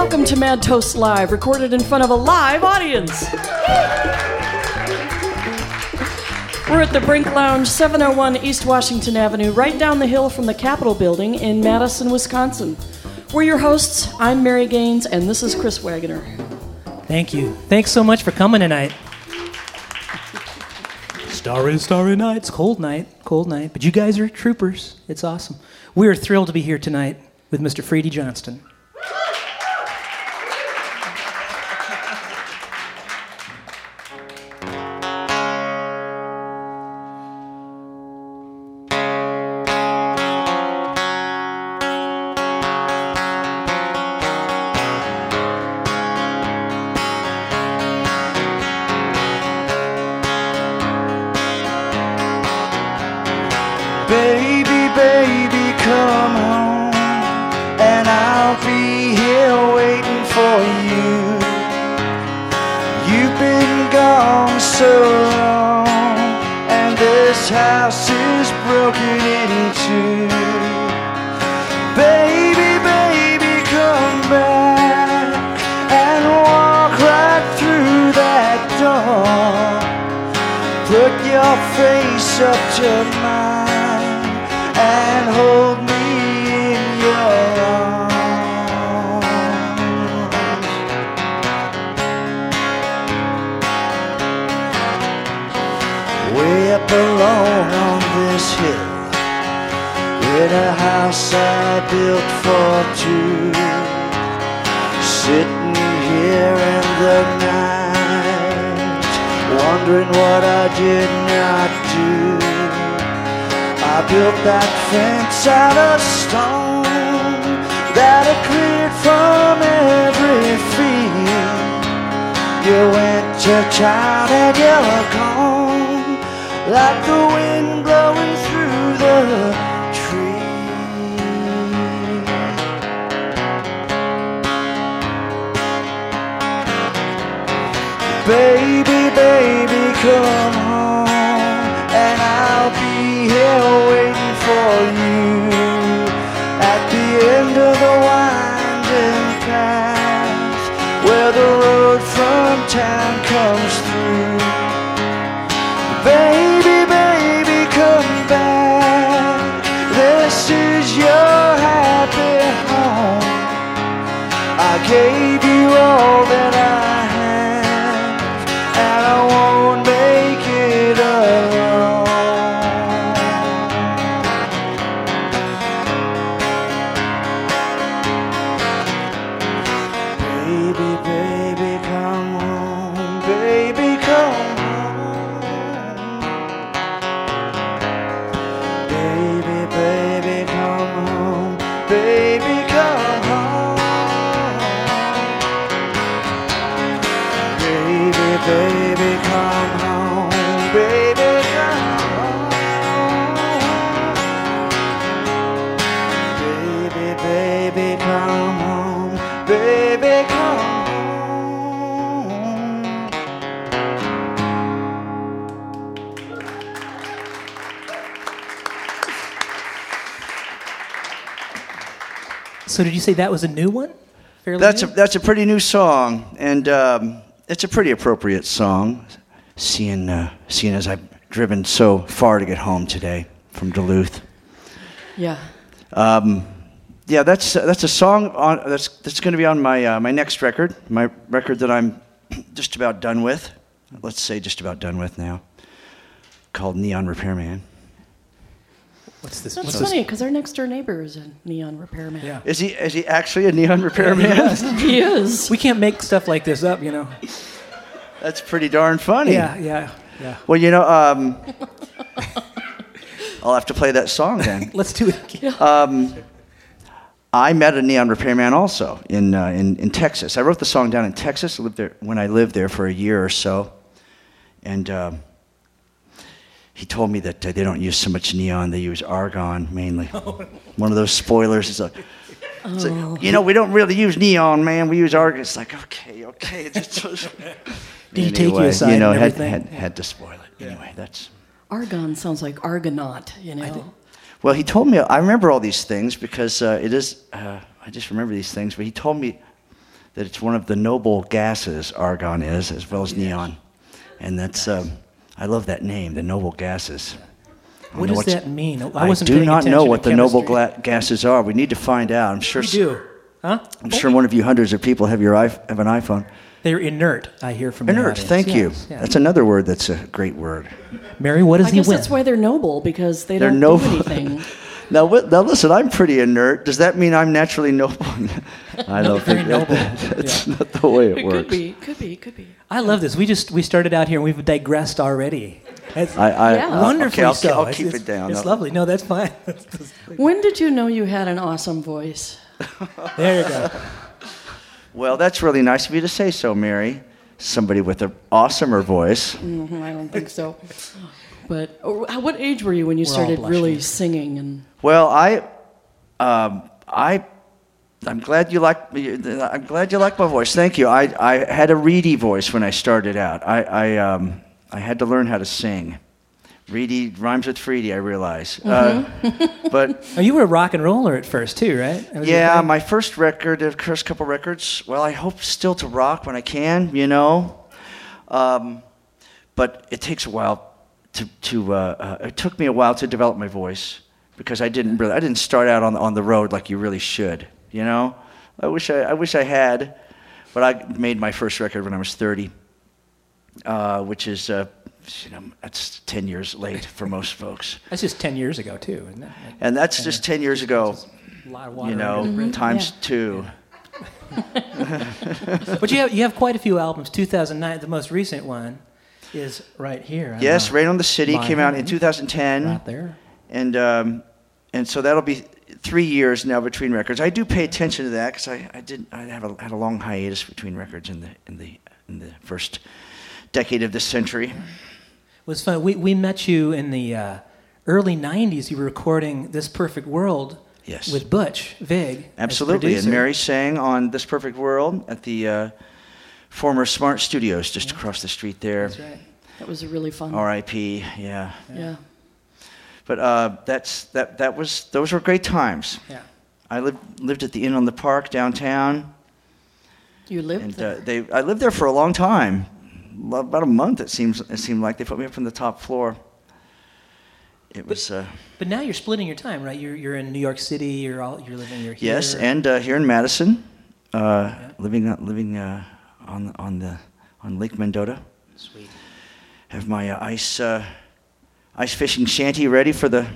Welcome to Mad Toast Live, recorded in front of a live audience. We're at the Brink Lounge, 701 East Washington Avenue, right down the hill from the Capitol building in Madison, Wisconsin. We're your hosts. I'm Mary Gaines, and this is Chris Wagoner. Thank you. Thanks so much for coming tonight. Starry, starry night. It's cold night, cold night. But you guys are troopers. It's awesome. We are thrilled to be here tonight with Mr. Freedy Johnston. Hill, in a house I built for two, sitting here in the night, wondering what I did not do. I built that fence out of stone that I cleared from every field. You went to town and you were gone like the wind blowing Baby, baby, come home, and I'll be here waiting for you. At the end of the winding path where the road from town comes So, did you say that was a new one? Fairly That's a that's a pretty new song, and um, it's a pretty appropriate song. Seeing uh, seeing as I've driven so far to get home today from Duluth. Yeah. Yeah, that's that's a song on that's that's going to be on my uh, my next record, my record that I'm just about done with. Let's say just about done with now. Called Neon Repairman. What's this? That's what's funny because our next door neighbor is a neon repairman. Yeah. Is he is he actually a neon repairman? He is. We can't make stuff like this up, you know. That's pretty darn funny. Yeah, yeah, yeah. Well, you know, um, I'll have to play that song then. Let's do it again. I met a neon repairman also in, uh, in, in Texas. I wrote the song down in Texas lived there, when I lived there for a year or so. And um, he told me that uh, they don't use so much neon, they use argon mainly. One of those spoilers. It's like, it's like, you know, we don't really use neon, man. We use argon. It's like, okay, okay. It's just, Did he take you Anyway, aside You know, and had, had, had to spoil it. Anyway, that's. Argon sounds like Argonaut, you know. Well, he told me, I remember all these things because uh, it is, uh, I just remember these things, but he told me that it's one of the noble gases, argon is, as well as neon. And that's, um, I love that name, the noble gases. I don't What know does that mean? I I, wasn't do not know what the noble chemistry. gla- gases are. We need to find out. I'm sure. We do. Huh? I'm sure one of you hundreds of people have your iP- have an iPhone. They're inert, I hear from the Inert. audience. Thank you. Yes, yeah. That's another word. That's a great word. Mary, what does I he guess win? that's why they're noble because they They're don't noble. do anything. Now, what, now listen. I'm pretty inert. Does that mean I'm naturally noble? I don't think noble. that, that's not the way it It works. could be, could be, could be. I love this. We just we started out here and we've digressed already. It's I, I, Yeah. uh, wonderfully okay, I'll, so. I'll keep it's- it down. It's No. lovely. No, that's fine. When did you know you had an awesome voice? there you go. Well, that's really nice of you to say so, Mary. Somebody with an awesomer voice. Mhm, I don't think so. But or, what age were you when you We're started really singing? And Well, I, um, I, I'm glad you like. I'm glad you like my voice. Thank you. I, I had a reedy voice when I started out. I, I, um, I had to learn how to sing. Reedy rhymes with Freedy. I realize. Uh, but Oh, you were a rock and roller at first too, right? That was your yeah, my first record, the first couple records. Well, I hope still to rock when I can. You know. Um, but it takes a while to, to uh, uh, it took me a while to develop my voice because I didn't really I didn't start out on on the road like you really should you know I wish I, I wish I had but I made my first record when I was 30 uh, which is uh, you know that's 10 years late for most folks That's just ten years ago too, isn't it? Like, and that's just 10 years ago a lot of water. you know under the bridge. times Yeah. two But you have you have quite a few albums. 2009, the most recent one, is right here. I yes. Rain on the City came out in 2010 right there. and um, and so that'll be three years now between records. I do pay attention to that because I, I did I have a, had a long hiatus between records in the in the in the first decade of this century. It was fun. We we met you in the uh, early '90s. You were recording "This Perfect World" Yes. with Butch Vig. Absolutely, and. Mary sang on "This Perfect World" at the uh, former Smart Studios just across the street there. That's right. that was a really fun. R.I.P. Yeah, Yeah. but uh, that's that that was those were great times. Yeah. I lived lived at the Inn on the Park downtown. You lived And there. uh, they, I lived there for a long time, about a month. It seems. It seemed like they put me up on the top floor. It was uh, But now you're splitting your time, right? You're you're in New York City. You're all you're living. You're here. yes, and uh, here in Madison, uh, living uh, living uh, on on the on Lake Mendota. Sweet. Have my uh, ice uh, ice fishing shanty ready for the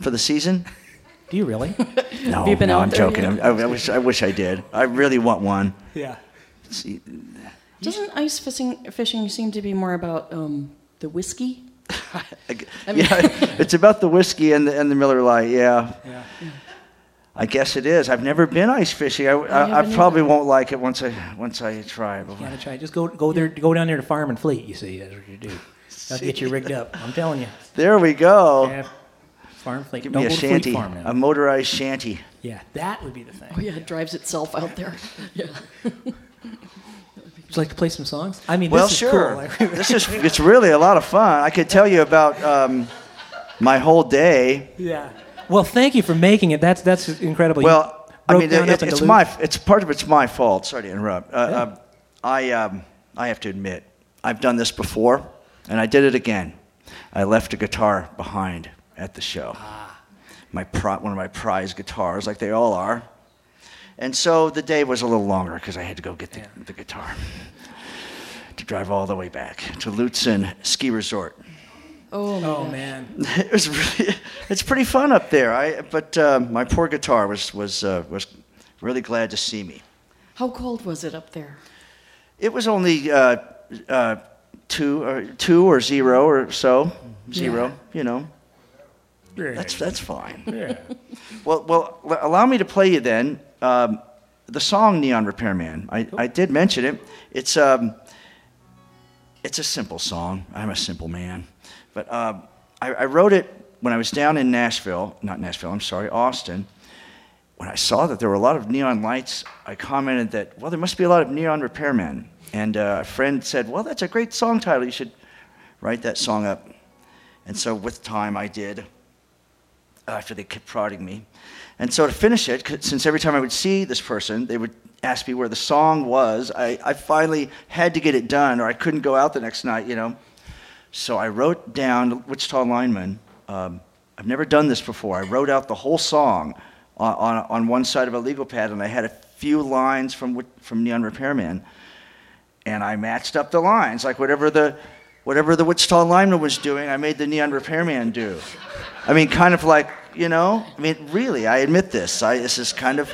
for the season. Do you really? No, you been no, out I'm there joking. yet? I, I wish I wish I did. I really want one. yeah. See, Doesn't ice fishing fishing seem to be more about um, the whiskey? I g- I mean- yeah, it's about the whiskey and the, and the Miller Lite. Yeah. Yeah. I guess it is. I've never been ice fishing. I, I, I probably either. won't like it once I once I try it. You gotta try. Just go go there. Go down there to Farm and Fleet. You see, that's what you do. That'll get you rigged up. I'm telling you. There we go. Yeah. Farm and Fleet. Give Don't me a go to Fleet shanty, Farm a motorized shanty. yeah, that would be the thing. Oh yeah, it drives itself out there. Yeah. Would you like to play some songs? I mean, Well, this is sure. cool. this is it's really a lot of fun. I could tell you about um, my whole day. yeah. Well, thank you for making it. That's that's incredible. Well, I mean, it, it's my it's part of it's my fault. Sorry to interrupt. Uh, uh, I um, I have to admit, I've done this before, and I did it again. I left a guitar behind at the show. My pri- one of my prize guitars, like they all are. And so the day was a little longer because I had to go get the, Yeah. the guitar to drive all the way back to Lutsen Ski Resort. Oh, my Oh man. It was really, it's pretty fun up there. I, but uh, my poor guitar was was uh, was really glad to see me. How cold was it up there? It was only uh, uh, two or two or zero or so, zero. You know, that's that's fine. Yeah. Well, well, allow me to play you then um, the song "Neon Repairman." I, I did mention it. It's um, it's a simple song. I'm a simple man, but um, I, I wrote it when I was down in Nashville. Not Nashville. I'm sorry, Austin. When I saw that there were a lot of neon lights, I commented that well, there must be a lot of neon repairmen. And uh, a friend said, "Well, that's a great song title. You should write that song up." And so, with time, I did. after they kept prodding me. And so to finish it, since every time I would see this person, they would ask me where the song was, I, I finally had to get it done or I couldn't go out the next night, you know. So I wrote down Wichita Lineman. Um, I've never done this before. I wrote out the whole song on, on, on one side of a legal pad, and I had a few lines from, from Neon Repairman. And I matched up the lines, like whatever the, whatever the Wichita lineman was doing, I made the Neon Repairman do. I mean, kind of like, you know, I mean, really, I admit this. I, this is kind of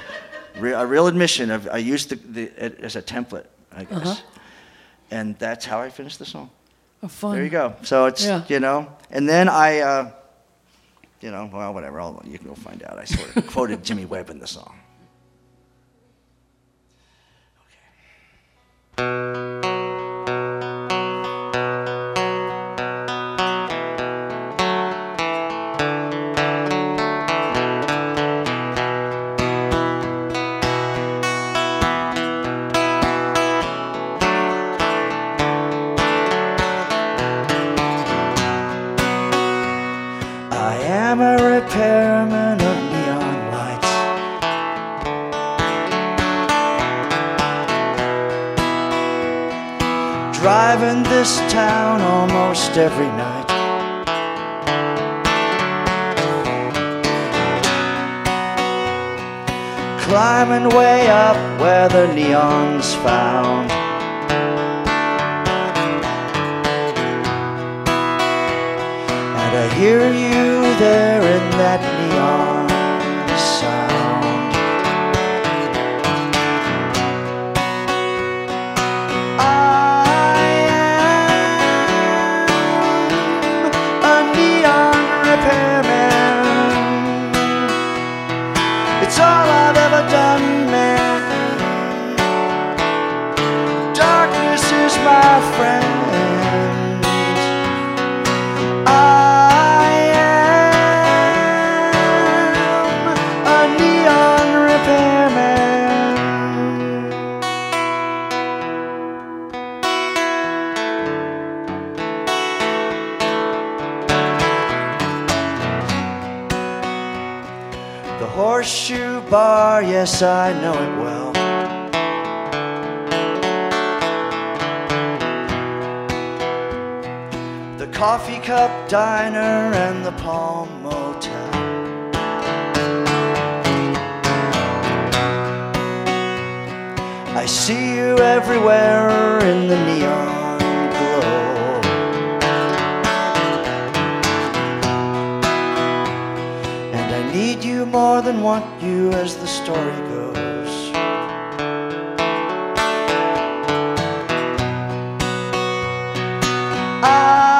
re- a real admission of I used the, the, it as a template, I guess. Uh-huh. And that's how I finished the song. Oh, fun. There you go. So it's Yeah. you know, and then I, uh, you know, well, whatever. I'll, you can go find out. I sort of quoted Jimmy Webb in the song. I Driving this town almost every night. Climbing way up where the neon's found. And I hear you there in that neon bar, yes, I know it well. The coffee cup diner and the Palm Motel. I see you everywhere in the neon more than want you as the story goes. I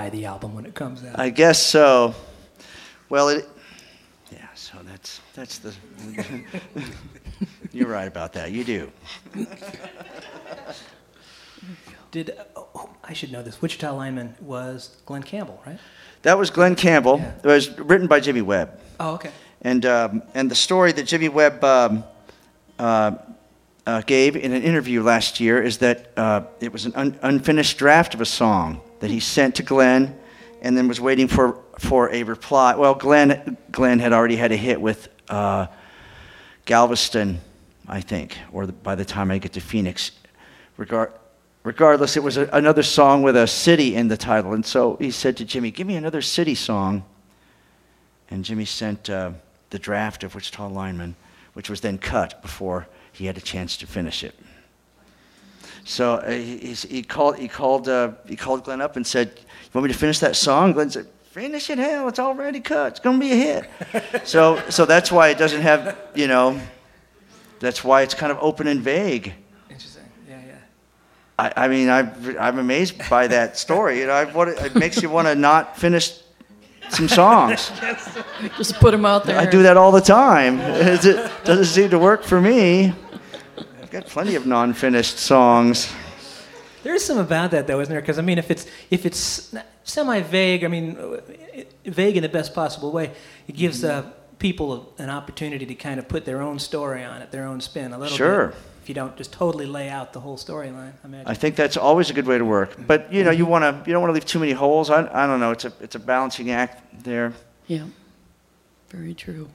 buy the album when it comes out. I guess so. Well, it. Yeah. So that's that's the. You're right about that. You do. Did oh, I should know this? Wichita lineman was Glen Campbell, right? That was Glen Campbell. Yeah. It was written by Jimmy Webb. Oh, okay. And, um, and the story that Jimmy Webb um, uh, uh, gave in an interview last year is that uh, it was an un- unfinished draft of a song that he sent to Glen and then was waiting for, for a reply. Well, Glen, Glen had already had a hit with uh, Galveston, I think, or the, by the time I get to Phoenix. Regard, regardless, it was a, another song with a city in the title. And so he said to Jimmy, Give me another city song. And Jimmy sent uh, the draft of Wichita Lineman, which was then cut before he had a chance to finish it. So uh, he, he called, he, called, uh, he called Glen up and said, You want me to finish that song? Glen said, Finish it, hell, it's already cut. It's going to be a hit. so, so that's why it doesn't have, you know, that's why it's kind of open and vague. Interesting. Yeah, yeah. I, I mean, I'm, I'm amazed by that story. You know, I, what, it makes you want to not finish some songs. Just put them out there. I do that all the time. It doesn't seem to work for me. I've got plenty of non-finished songs. There's some about that though, isn't there? Because I mean, if it's if it's semi-vague, I mean, uh, vague in the best possible way, it gives uh, people an opportunity to kind of put their own story on it, their own spin a little Sure. bit. If you don't just totally lay out the whole storyline, I imagine. I think that's always a good way to work. But you know, you want to you don't want to leave too many holes. I, I don't know. It's a it's a balancing act there. Yeah. Very true.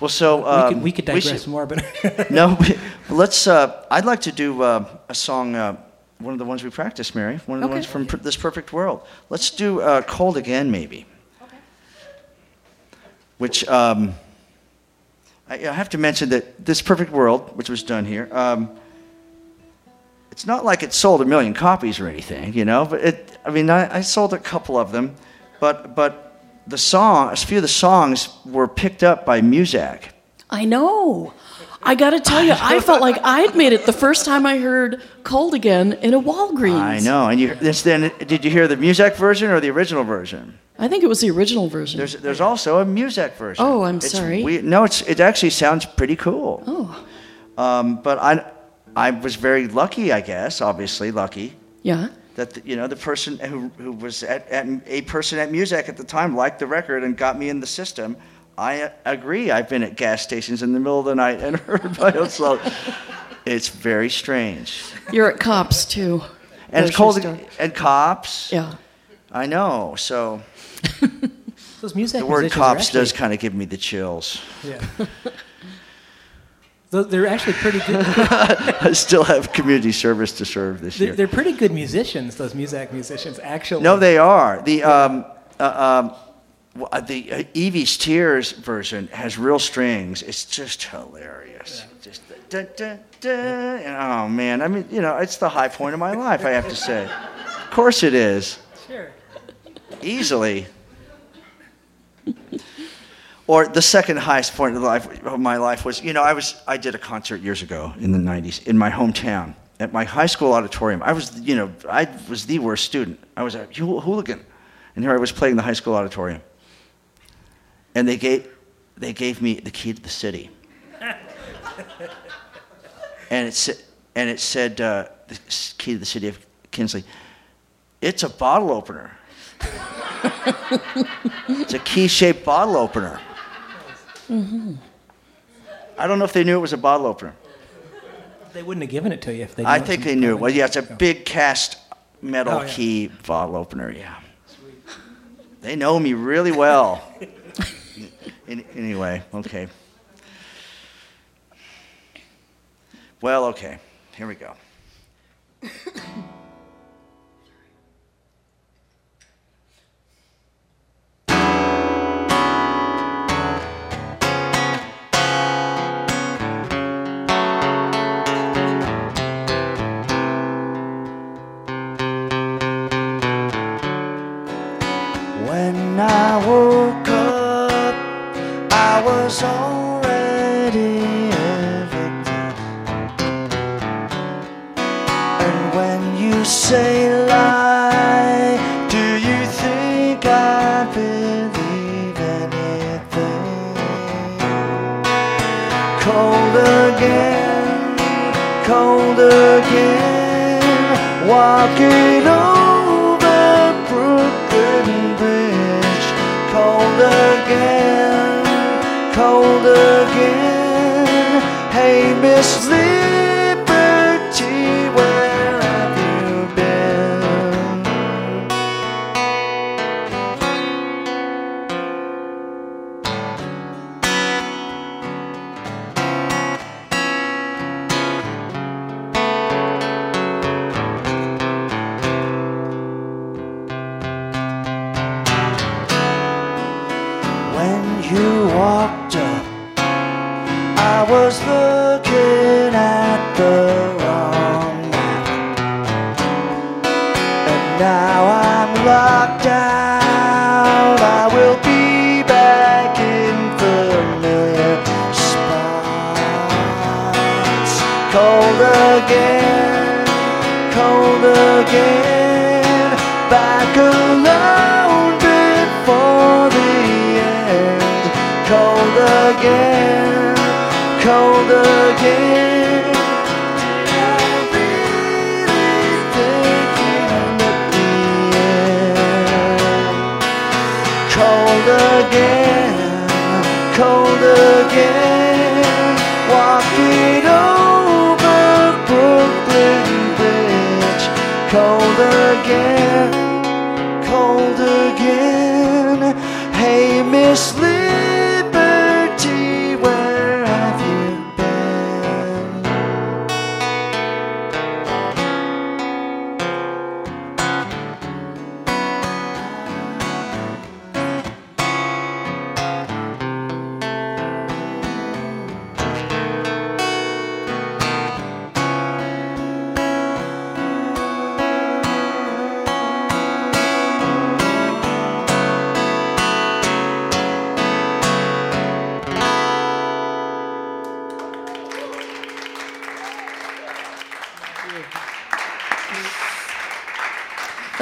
Well, so we um, could we could digress should- more, but no, we- let's. Uh, I'd like to do uh, a song. Uh, one of the ones we practiced, Mary. One of the Okay. ones from per- this perfect world. Let's do uh, "Cold Again," maybe. Okay. Which um, I, I have to mention that this perfect world, which was done here. Um, it's not like it sold a million copies or anything, you know. But it. I mean, I, I sold a couple of them, but but the song, a few of the songs were picked up by Muzak. I know. I got to tell you, I felt like I'd made it the first time I heard "Cold Again" in a Walgreens. I know. And you, this, then, did you hear the Muzak version or the original version? I think it was the original version. There's, there's also a Muzak version. Oh, I'm It's sorry. we- no, it's, it actually sounds pretty cool. oh, Um, but I, I was very lucky, I guess, obviously lucky, yeah. That the, you know the person who, who was at, at a person at Muzak at the time liked the record and got me in the system. I uh, agree. I've been at gas stations in the middle of the night and heard my own song. It's very strange. You're at Cops too. And it's Grocery cold. And cops. Yeah. I know. So those music the word cops actually, does kind of give me the chills. Yeah. They're actually pretty good. I still have community service to serve this They're, year. they're pretty good musicians. Those music musicians, actually. No, they are. The um, uh, um, uh, the uh, Evie's Tears version has real strings. It's just hilarious. Just da, da, da, and, oh man, I mean, you know, it's the high point of my life. I have to say. Of course it is. Sure. Easily. Or the second highest point of, life, of my life was, you know, I was I did a concert years ago in the '90s in my hometown at my high school auditorium. I was, you know, I was the worst student. I was a hooligan, and here I was playing the high school auditorium. And they gave they gave me the key to the city, and it said and it said uh, the key to the city of Kinsley. It's a bottle opener. it's a key-shaped bottle opener. I don't know if they knew it was a bottle opener. They wouldn't have given it to you if they. I think they knew Well, yeah, it's a big cast metal Oh, yeah. key bottle opener. Yeah. They know me really well. An- anyway, okay. Well, okay. Here we go.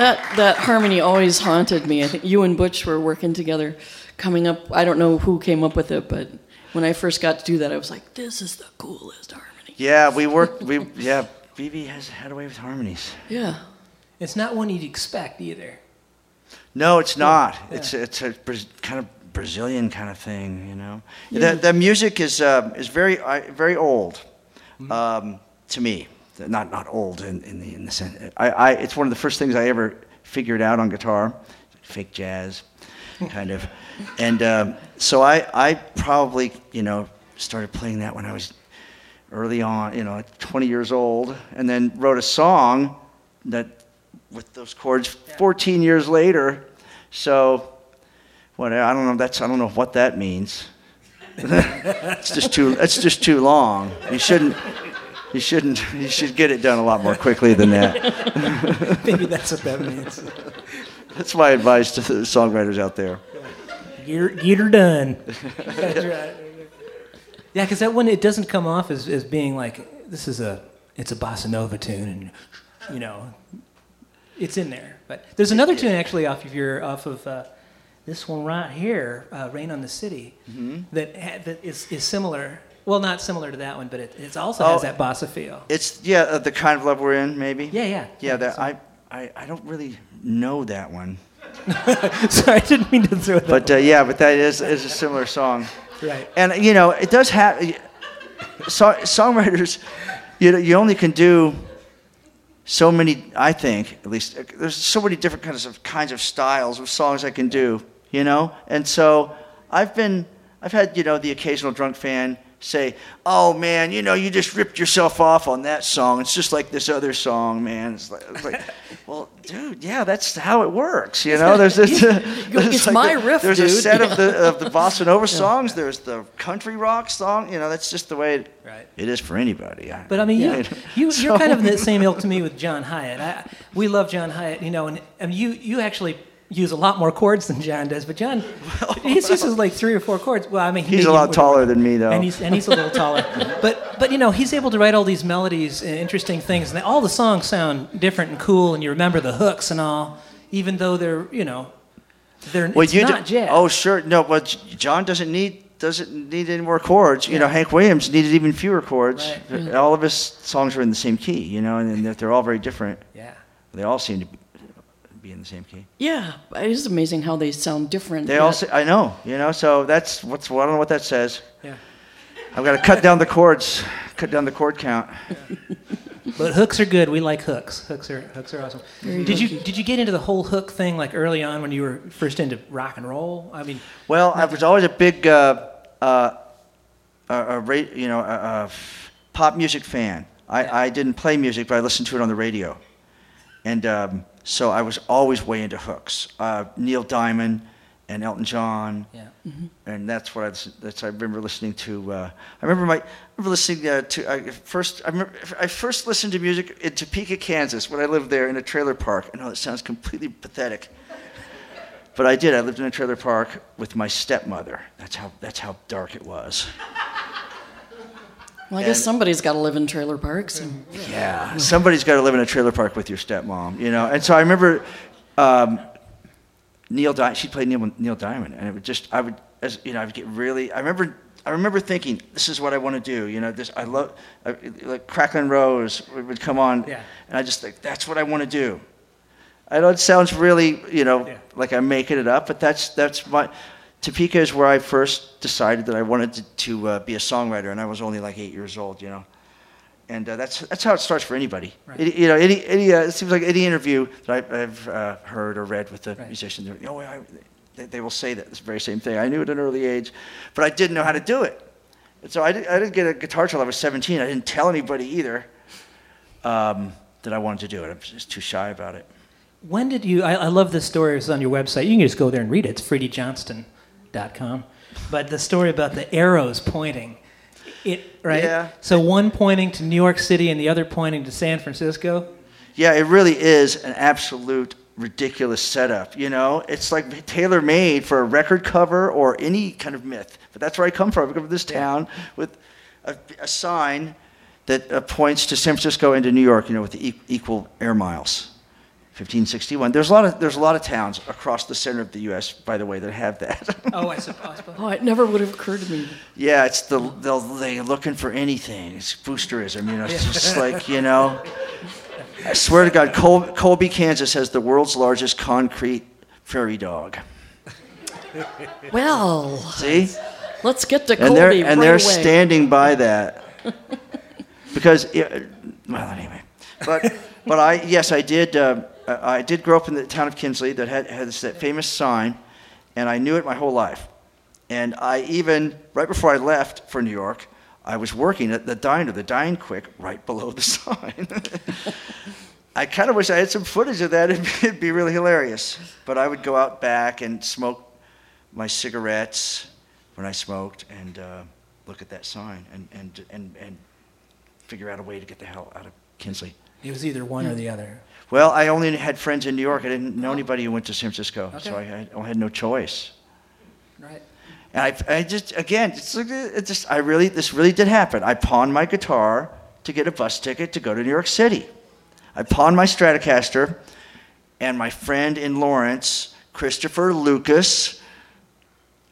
That that harmony always haunted me. I think you and Butch were working together, coming up. I don't know who came up with it, but when I first got to do that, I was like, "This is the coolest harmony." Yeah, we worked. We yeah. BB has had a way with harmonies. Yeah. It's not one you'd expect either. No, it's not. Yeah. It's it's a kind of Brazilian kind of thing, you know. The the music is uh, is very uh, very old um, to me. Not not old in, in the in the sense. I, I it's one of the first things I ever figured out on guitar, fake jazz, kind of. And um, so I I probably you know started playing that when I was early on, you know, 20 years old, and then wrote a song that with those chords 14 years later. So, what I don't know. That's I don't know what that means. it's just too. That's just too long. You shouldn't. You shouldn't. You should get it done a lot more quickly than that. Maybe that's what that means. That's my advice to the songwriters out there. Get her, get her done. That's right. Yeah, because that one it doesn't come off as, as being like this is a it's a bossa nova tune, and you know, it's in there. But there's another tune actually off of your off of uh, this one right here, uh, "Rain on the City," that ha- that is, is similar. Well, not similar to that one, but it it's also has Oh. that bossa feel. It's yeah, uh, the kind of love we're in, maybe. Yeah, yeah, Yeah, that so- I, I I don't really know that one, Sorry, I didn't mean to throw that. but uh, yeah, but that is is a similar song. right. And you know, it does have so, songwriters. You know, you only can do so many. I think, at least, uh, there's so many different kinds of kinds of styles of songs I can do. You know, and so I've been, I've had you know the occasional drunk fan say, "Oh man, you know, you just ripped yourself off on that song. It's just like this other song, man." It's like, it's like well, dude, yeah, that's how it works. You know, there's this. there's It's my the- riff, There's a dude. set of the of the bossa nova songs. There's the country rock song. You know, that's just the way it, Right. it is for anybody. But I mean, you, Yeah. you, So- you're kind of in the same ilk to me with John Hiatt. I, we love John Hiatt, you know, and, and you, you actually use a lot more chords than John does. But John, he uses like three or four chords. Well, I mean, He's a lot taller than me, though. and he's and he's a little taller. But but you know, he's able to write all these melodies and interesting things, and they, all the songs sound different and cool, and you remember the hooks and all, even though they're you know, they're Well, you not do- jazz. Oh, sure. No, but John doesn't need doesn't need any more chords. You know, Hank Williams needed even fewer chords. Right. All of his songs are in the same key, you know, and they're, they're all very different. Yeah. They all seem to be, be in the same key. Yeah, it is amazing how they sound different. They yet- all, say, I know, you know, so that's what's, I don't know what that says. Yeah. I've got to cut down the chords, cut down the chord count. But hooks are good. We like hooks. Hooks are hooks are awesome. Very did you did you get into the whole hook thing like early on when you were first into rock and roll? I mean, Well, I was always a big, uh, uh, a, a ra- you know, a, a pop music fan. I, Yeah. I didn't play music, but I listened to it on the radio, and um, so I was always way into hooks. Uh, Neil Diamond and Elton John, yeah. and that's what I that's I remember listening to. Uh, I remember my I remember listening uh, to I first. I remember I first listened to music in Topeka, Kansas, when I lived there in a trailer park. I know it sounds completely pathetic. But I did. I lived in a trailer park with my stepmother. That's how that's how dark it was. Well, I guess somebody's got to live in trailer parks. And, Yeah, somebody's got to live in a trailer park with your stepmom, you know. And so I remember um, Neil. Di- she played Neil, Neil Diamond, and it would just I would as you know I would get really. I remember I remember thinking this is what I want to do. You know, this I love I, like Cracklin' Rose would would come on, Yeah. and I just think that's what I want to do. I know it sounds really you know Yeah. like I'm making it up, but that's that's my. Topeka is where I first decided that I wanted to, to uh, be a songwriter, and I was only like eight years old, you know and uh, that's that's how it starts for anybody. Right. Any, you know, any, any uh, it seems like any interview that I, I've uh, heard or read with the Right. musician, they're, oh, I, they, they will say that this very same thing. I knew it at an early age, but I didn't know how to do it. And so I, did, I didn't get a guitar till I was 17. I didn't tell anybody either um, that I wanted to do it. I was just too shy about it. When did you? I, I love this story. It's on your website. You can just go there and read it. It's freedyjohnston.com. But the story about the arrows pointing, it right. Yeah. So one pointing to New York City and the other pointing to San Francisco. Yeah, it really is an absolute ridiculous setup. You know, it's like tailor made for a record cover or any kind of myth. But that's where I come from. I come from this town with a, a sign that uh, points to San Francisco and to New York. You know, with the e- equal air miles. 1561. There's a lot of there's a lot of towns across the center of the U.S. By the way, that have that. Oh, I suppose. oh, it never would have occurred to me. yeah, it's the they'll, they're looking for anything. It's boosterism. You know, it's just like you know. I swear to God, Col- Colby, Kansas has the world's largest concrete prairie dog. Well, See? let's get to And they're and right they're away. standing by that because it, well anyway, but but I yes I did uh, I I did grow up in the town of Kinsley that had has that famous sign, and I knew it my whole life, and I even right before I left for New York. I was working at the diner, the Dine Quick, right below the sign. I kind of wish I had some footage of that. It'd be, it'd be really hilarious. But I would go out back and smoke my cigarettes when I smoked and uh, look at that sign and, and, and, and figure out a way to get the hell out of Kinsley. It was either one or the other. Well, I only had friends in New York. I didn't know oh. anybody who went to San Francisco, so I had, I had no choice. Right. And I, I just, again, it's like, it just, I really, this really did happen. I pawned my guitar to get a bus ticket to go to New York City. I pawned my Stratocaster, and my friend in Lawrence, Christopher Lucas,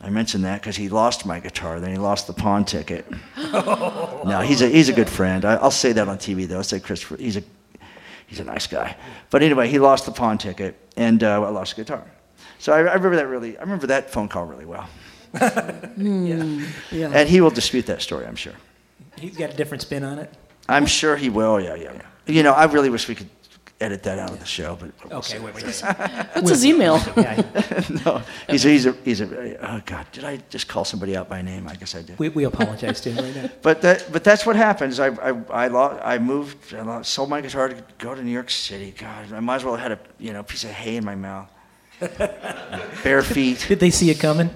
I mentioned that because he lost my guitar, then he lost the pawn ticket. no, he's a, he's a good friend. I, I'll say that on TV, though. I'll say Christopher, he's a, he's a nice guy. But anyway, he lost the pawn ticket, and uh, I lost the guitar. So I, I remember that really, I remember that phone call really well. Yeah. Yeah. And he will dispute that story, I'm sure. He's got a different spin on it. I'm sure he will. Yeah, yeah, yeah. You know, I really wish we could edit that out of the show, but we'll Okay, see. wait, wait. wait. What's his email? No, he's a, he's a he's a. Oh God, did I just call somebody out by name? I guess I did. we, we apologize to him right now. But that but that's what happens. I I I, lo- I moved. I lo- sold my guitar to go to New York City. God, I might as well have had a you know piece of hay in my mouth. Bare feet. Did they see it coming?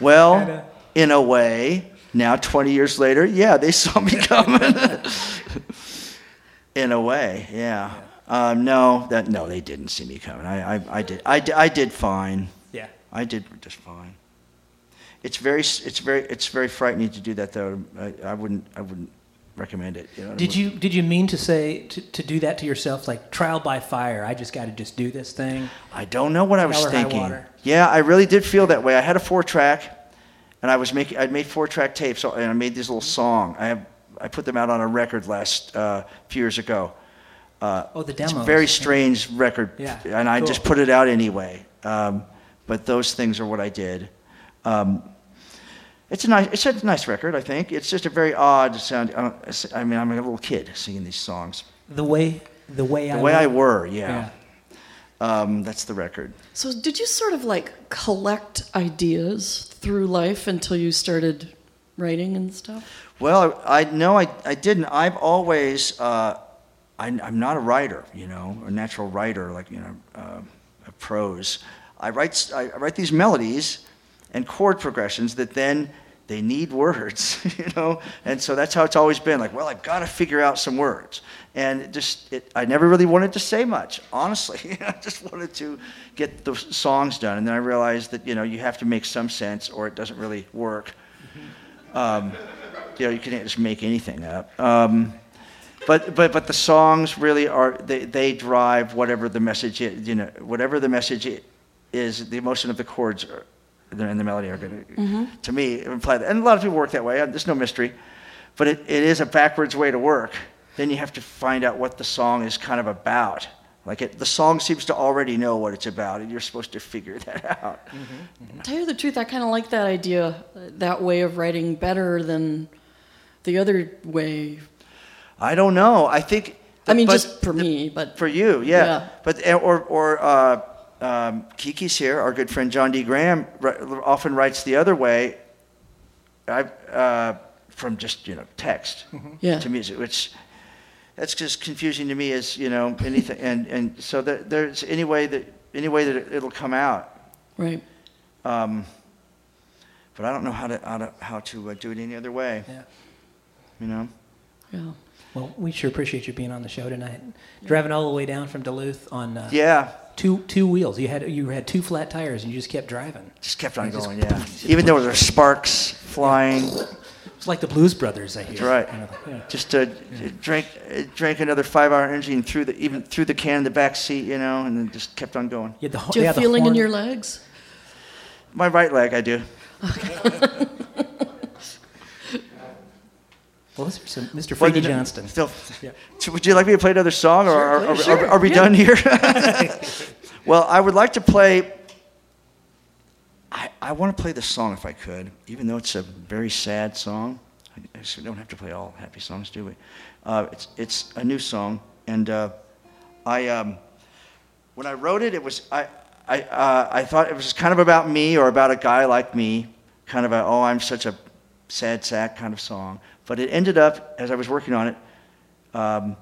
Well, Kinda. in a way, now 20 years later, yeah, they saw me coming. In a way, yeah. Um, no, that no, they didn't see me coming. I, I, I did, I, did- I did fine. Yeah. I did just fine. It's very, it's very, it's very frightening to do that though. I, I wouldn't, I wouldn't recommend it. You know what I Did mean? you did you mean to say to, to do that to yourself like trial by fire? I just got to just do this thing. I don't know what I was Hell or high thinking. Yeah, I really did feel that way. I had a four track, and I was making, I'd made four track tapes, so, and I made this little song. I have, I put them out on a record last uh, few years ago. Uh, Oh, the demo. it's a very strange record, Yeah, and I just put it out anyway. Um, but those things are what I did. Um, it's a nice, it's a nice record, I think. It's just a very odd sound. I, I mean, I'm a little kid singing these songs. The way, the way I. The way I were. were, yeah. Um, that's the record. So, did you sort of like collect ideas through life until you started writing and stuff? Well, I no, I, I didn't. I've always, uh, I, I'm not a writer, you know, a natural writer, like, you know, uh, a prose. I write, I write these melodies and chord progressions that then they need words, you know, and so that's how it's always been. Like, well, I've got to figure out some words, and it just, it, I never really wanted to say much, honestly. I just wanted to get the songs done, and then I realized that you know you have to make some sense, or it doesn't really work Um, you know, you can't just make anything up. Um, but but but the songs really are they, they drive whatever the message is, you know whatever the message is the emotion of the chords are, and the melody are going to to me imply that and a lot of people work that way uh, there's no mystery. But it, it is a backwards way to work. Then you have to find out what the song is kind of about like it, the song seems to already know what it's about and you're supposed to figure that out Tell you the truth, I kind of like that idea, that way of writing better than the other way. I don't know I think I mean, just for the- me, but For you, yeah. Yeah. But eh, or or uh, um, Kiki's here. Our good friend John D. Graham often writes the other way. I uh, from just you know text Yeah. to music, which that's just confusing to me as you know anything. and and so there, there's any way that any way that it, it'll come out. right. Um, but I don't know how to how to, how to uh, do it any other way. Yeah. You know. Yeah. Well, we sure appreciate you being on the show tonight. Driving all the way down from Duluth on uh, Yeah. two two wheels. You had you had two flat tires and you just kept driving. Just kept on Just- going. Yeah. Even though there were sparks flying. It's like the Blues Brothers, I hear. That's right. Kind of, yeah. Just uh, drank uh, drank another five hour energy and threw the even threw the can in the back seat, you know, and then just kept on going. You had the, ho- Do you have the feeling in your legs? My right leg, I do. Well, this is some- Mr. Well, Freedy you know- Johnston. Still, Yeah. So would you like me to play another song, or are, are, please. are, are we done here? well, I would like to play. I, I want to play this song if I could, even though it's a very sad song. I don't have to play all happy songs, do we? Uh, it's it's a new song, and uh, I um, when I wrote it, it was I I uh, I thought it was kind of about me or about a guy like me, kind of a oh I'm such a sad sack kind of song. But it ended up as I was working on it. Um,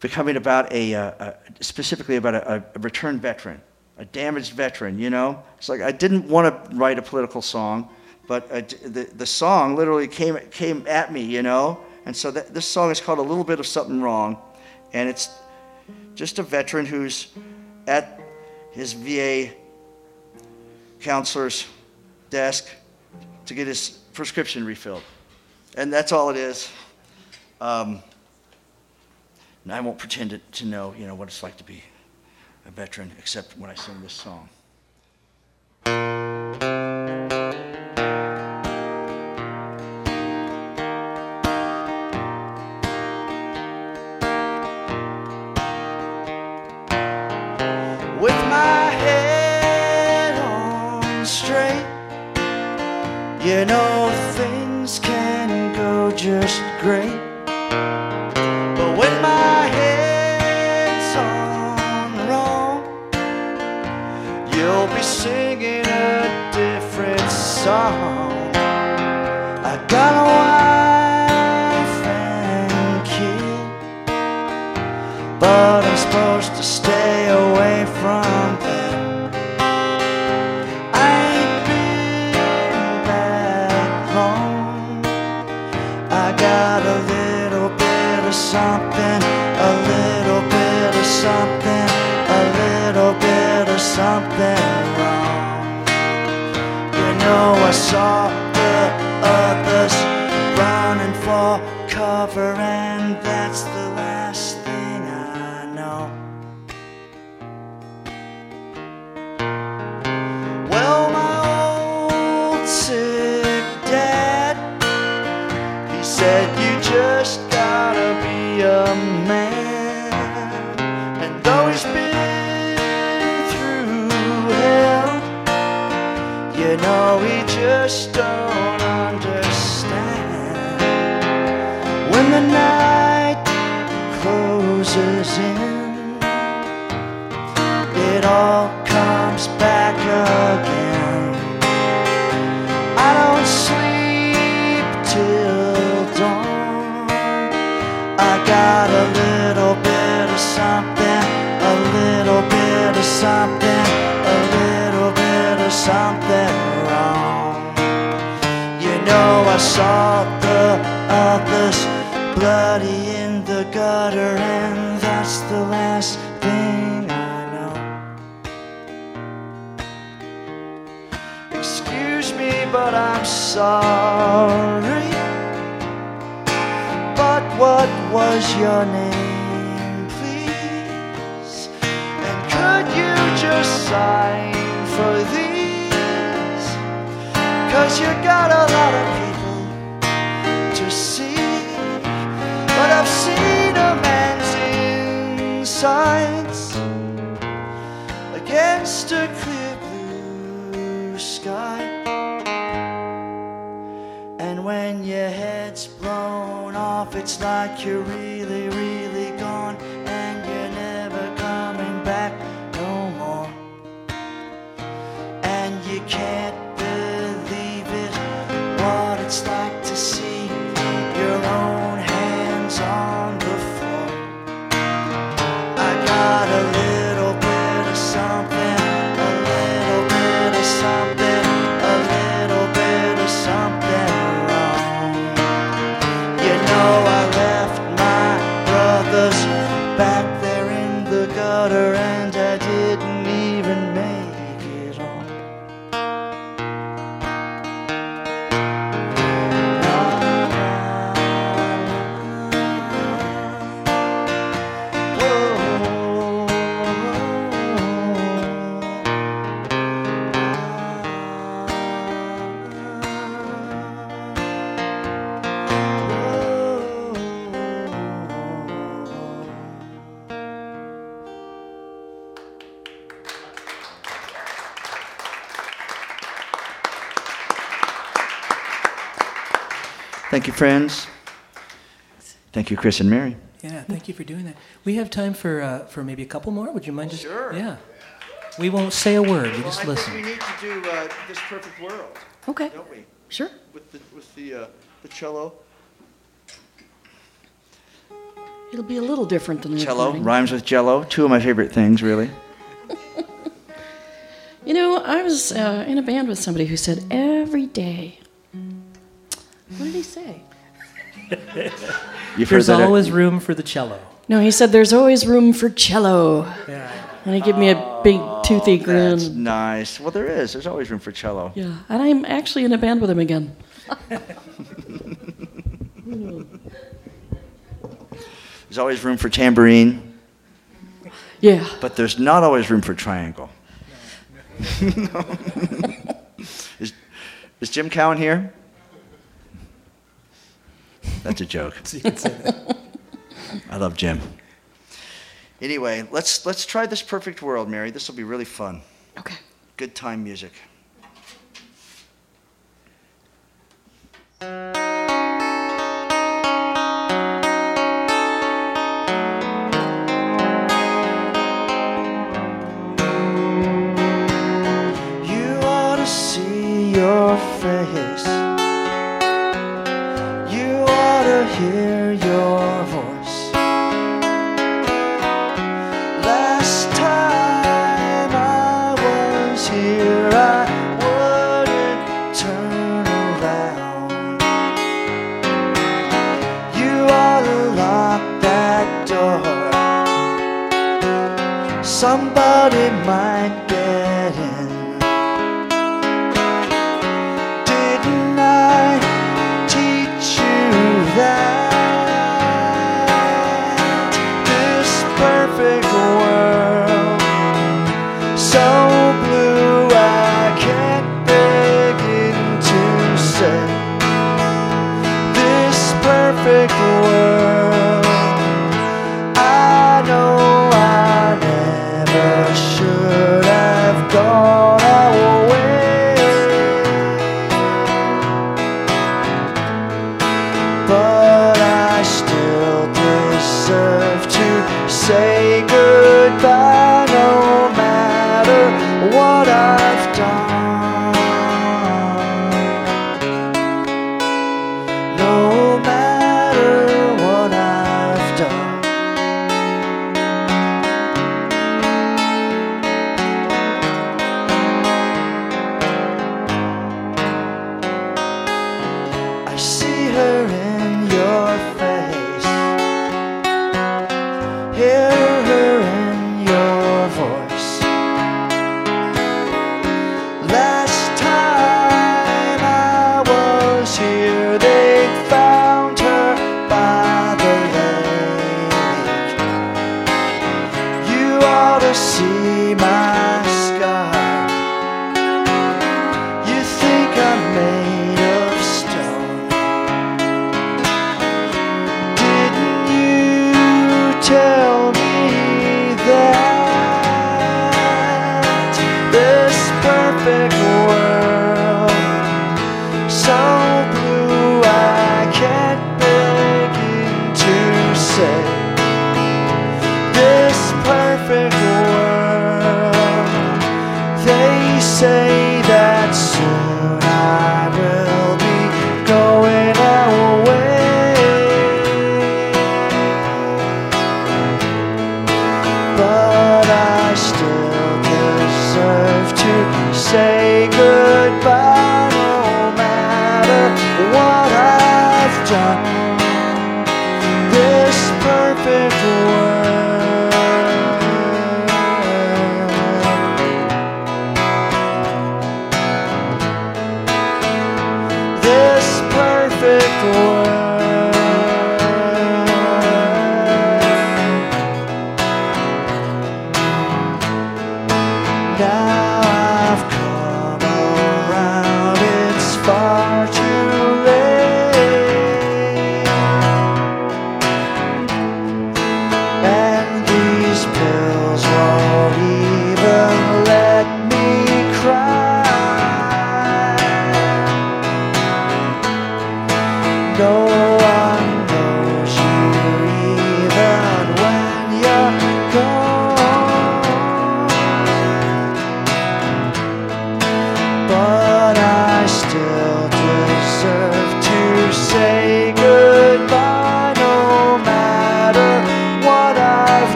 becoming about a, uh, specifically about a, a returned veteran, a damaged veteran, you know? It's like I didn't want to write a political song, but d- the, the song literally came, came at me, you know? And so that, this song is called A Little Bit of Something Wrong, and it's just a veteran who's at his VA counselor's desk to get his prescription refilled. And that's all it is. Um, and I won't pretend to, to know, you know, what it's like to be a veteran, except when I sing this song. With my head on straight, you know things can go just great. Saw the others bloody in the gutter, and that's the last thing I know. Excuse me, but I'm sorry. But what was your name, please? And could you just sign for these? Cause you got a lot of people But I've seen a man's insides against a clear blue sky. And when your head's blown off, it's like you're really, really you, friends. Thank you, Chris and Mary. Yeah, thank you for doing that. We have time for uh, for maybe a couple more. Would you mind just? Sure. Yeah. We won't say a word. We just listen. We need to do uh, this perfect world, Okay, don't we? sure. With the with the uh, the cello. It'll be a little different than the Cello recording. rhymes with Jello. Two of my favorite things, really. You know, I was uh, in a band with somebody who said every day. What did he say? You've There's heard that. always room for the cello. No, he said there's always room for cello. Yeah. And he gave me a big oh, toothy That's grin. nice. Well, there is. There's always room for cello. Yeah, and I'm actually in a band with him again. There's always room for tambourine, Yeah. but there's not always room for triangle. is, is Jim Cowan here? That's a joke. So you can say that. I love Jim. Anyway, let's let's try this perfect world, Mary. This will be really fun. Okay. Good time music. Ought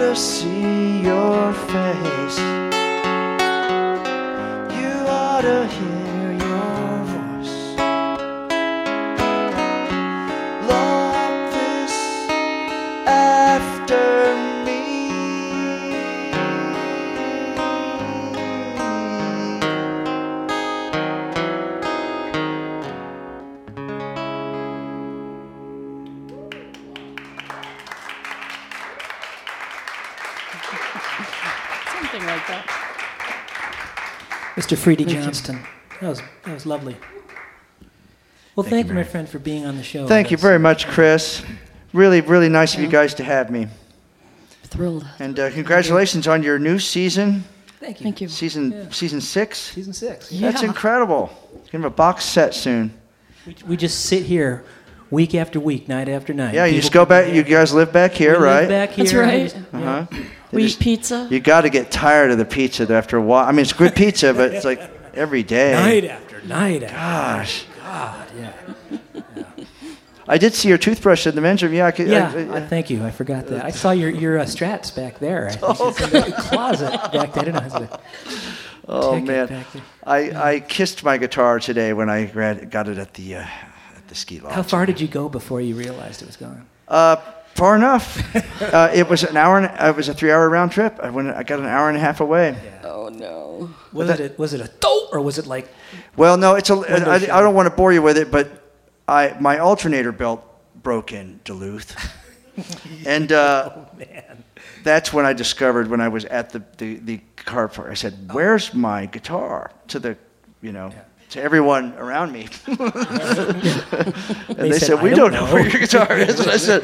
to see your face. You ought to hear Mr. Freedy Johnston. That was, that was lovely. Well, thank, you, my friend, for being on the show. Thank you very much, Chris. Really, really nice of you guys to have me. Thrilled. And uh, congratulations on your new season, Thank you. Thank you. season Yeah. season six. Season six. Yeah. That's incredible. You're gonna have a box set soon. We, we just sit here week after week, night after night. Yeah, you just go back. You guys live back here, We live right? back here. That's right. Uh-huh. We just- eat pizza. You got to get tired of the pizza after a while. I mean, it's good pizza, but it's like every day. Night after night after Gosh. God, yeah. I did see your toothbrush in the men's room. Yeah, I could, Yeah, I- I- I- thank you. I forgot that. I saw your your uh, strats back there. I think it's in the closet back there. I didn't know. I was like, oh man, back there. I, I kissed my guitar today when I got it at the uh, at the ski lodge. How far did you go before you realized it was gone? Uh, far enough. uh, it was an hour. And, uh, it was a three-hour round trip. I went. I got an hour and a half away. Oh no. Was that- it a, was it a dope or was it like Well, no, it's a. I, I don't want to bore you with it, but I my alternator belt broke in Duluth, and uh, man? that's when I discovered when I was at the the, the car park. I said, "Where's my guitar?" To the, you know, to everyone around me. and they, said, said, "We don't don't know know." where your guitar is." And I said,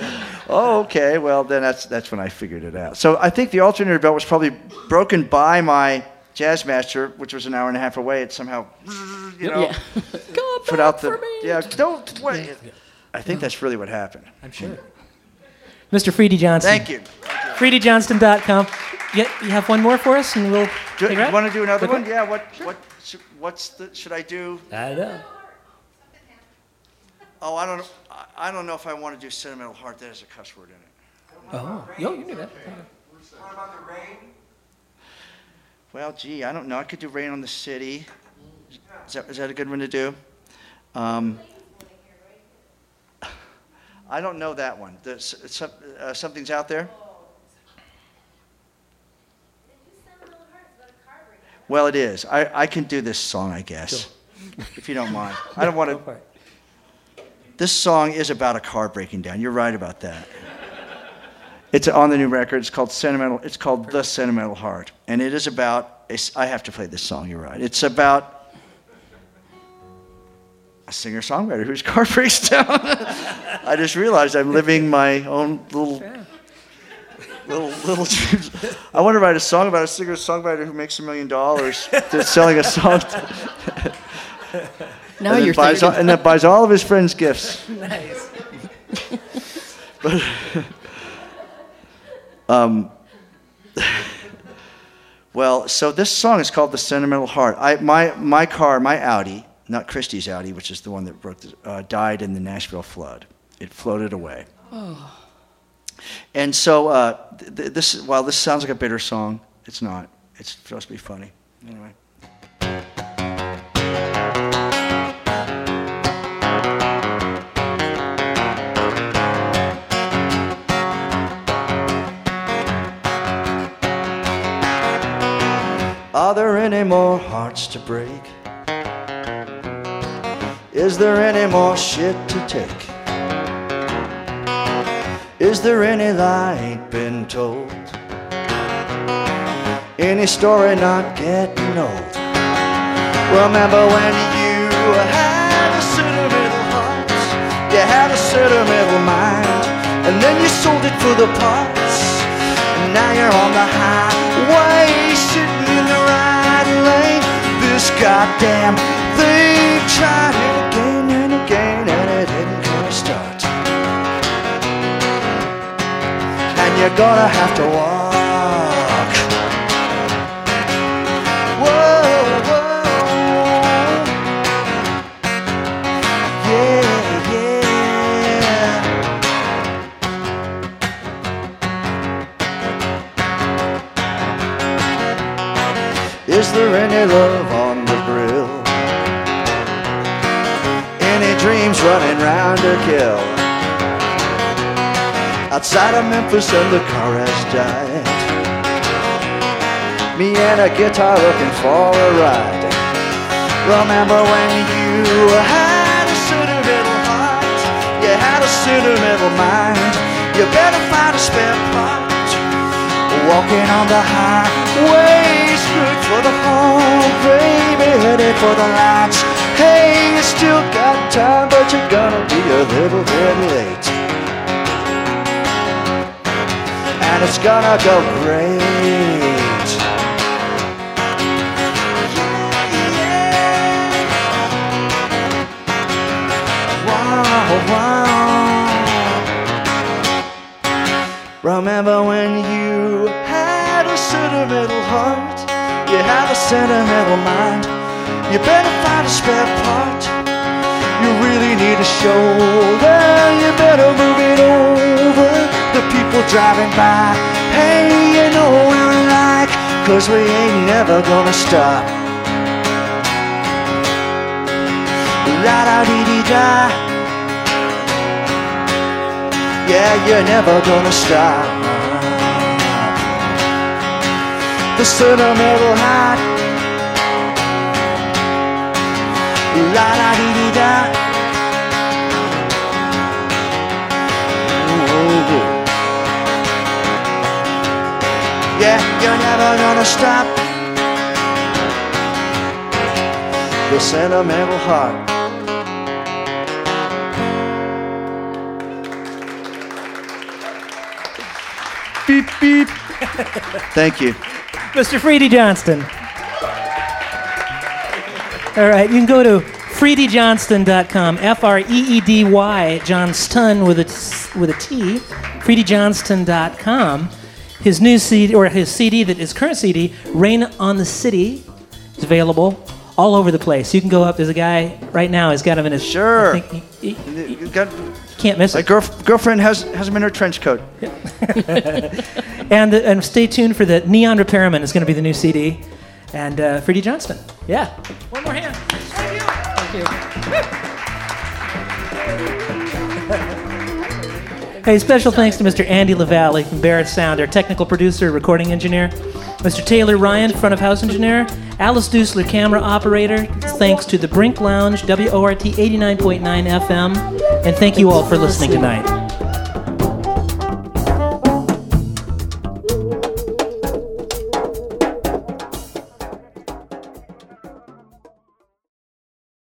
"Oh, okay. Well, then that's that's when I figured it out." So I think the alternator belt was probably broken by my Jazzmaster, which was an hour and a half away. It somehow, you know, Yeah. Come put out the for me. yeah. Don't wait. I think that's really what happened. I'm sure. Mr. Freedy Johnston. Thank you. FreedyJohnston.com. You, you have one more for us, and we'll. Do, you want to do another Okay. one? Yeah. What what should, what's the should I do? I know. Oh, I don't know. I- I don't know if I want to do sentimental heart. That has a cuss word in it. Oh, yo, you knew that. What about the rain? Well, gee, I don't know. I could do Rain on the City. Is that, is that a good one to do? Um, I don't know that one. There's, some, uh, something's out there? Well, it is. I, I can do this song, I guess, if you don't mind. I don't want to. This song is about a car breaking down. You're right about that. It's on the new record. It's called Sentimental. It's called The Sentimental Heart, and it is about. I have to play this song. You're right. It's about a singer-songwriter whose car breaks down. I just realized I'm living my own little, little, little dreams. I want to write a song about a singer-songwriter who makes a million dollars just selling a song, Now and, you're buys, thinking. and then buys all of his friends gifts. Nice. but um, Well, so this song is called "The Sentimental Heart." I, my my car, my Audi, not Christie's Audi, which is the one that broke, the, uh, died in the Nashville flood. It floated away. And so uh, th- th- this, while this sounds like a bitter song, it's not. It's supposed to be funny. Anyway. Are there any more hearts to break? Is there any more shit to take? Is there any lie ain't been told? Any story not getting old? Remember when you had a sentimental heart? You had a sentimental mind, and then you sold it for the parts. And now you're on the highway, sitting in the right lane. This goddamn thing tried You're gonna have to walk. Whoa, whoa. Yeah, yeah. Is there any love on the grill? Any dreams running round to kill? Outside of Memphis and the car has died. Me and a guitar looking for a ride. Remember when you had a sentimental heart? You had a sentimental mind. You better find a spare part. Walking on the highway, good for the home, baby, headed for the lights. Hey, you still got time, but you're gonna be a little bit late. And it's gonna go great. Yeah, yeah. Wow, wow. Remember when you had a sentimental heart? You had a sentimental mind. You better find a spare part. You really need a shoulder. You better move it over. The people driving by. Hey, you know what we're like. Cause we ain't never gonna stop. La da dee dee da. Yeah, you're never gonna stop. The sentimental heart. La da dee dee da. Yeah, you're never gonna stop. the sentimental heart. Beep, beep. Thank you. Mr. Freedy Johnston. All right, you can go to freedyjohnston.com, F R E E D Y, Johnston with a, with a T, freedyjohnston.com. His new CD, or his CD, that his current CD, Rain on the City, is available all over the place. You can go up, there's a guy right now, he's got him in his. Sure. I think he, he- You got, can't miss my it. girl, girlfriend has, has him in her trench coat. And, and stay tuned for the Neon Repairman is going to be the new CD. And uh, Freedy Johnston. Yeah. One more hand. Hey, special thanks to Mr. Andy LaValle from Barrett Sound, our technical producer, recording engineer. Mr. Taylor Ryan, front of house engineer. Alice Dusler, camera operator. Thanks to the Brink Lounge, WORT 89.9 FM. And thank you all for listening tonight.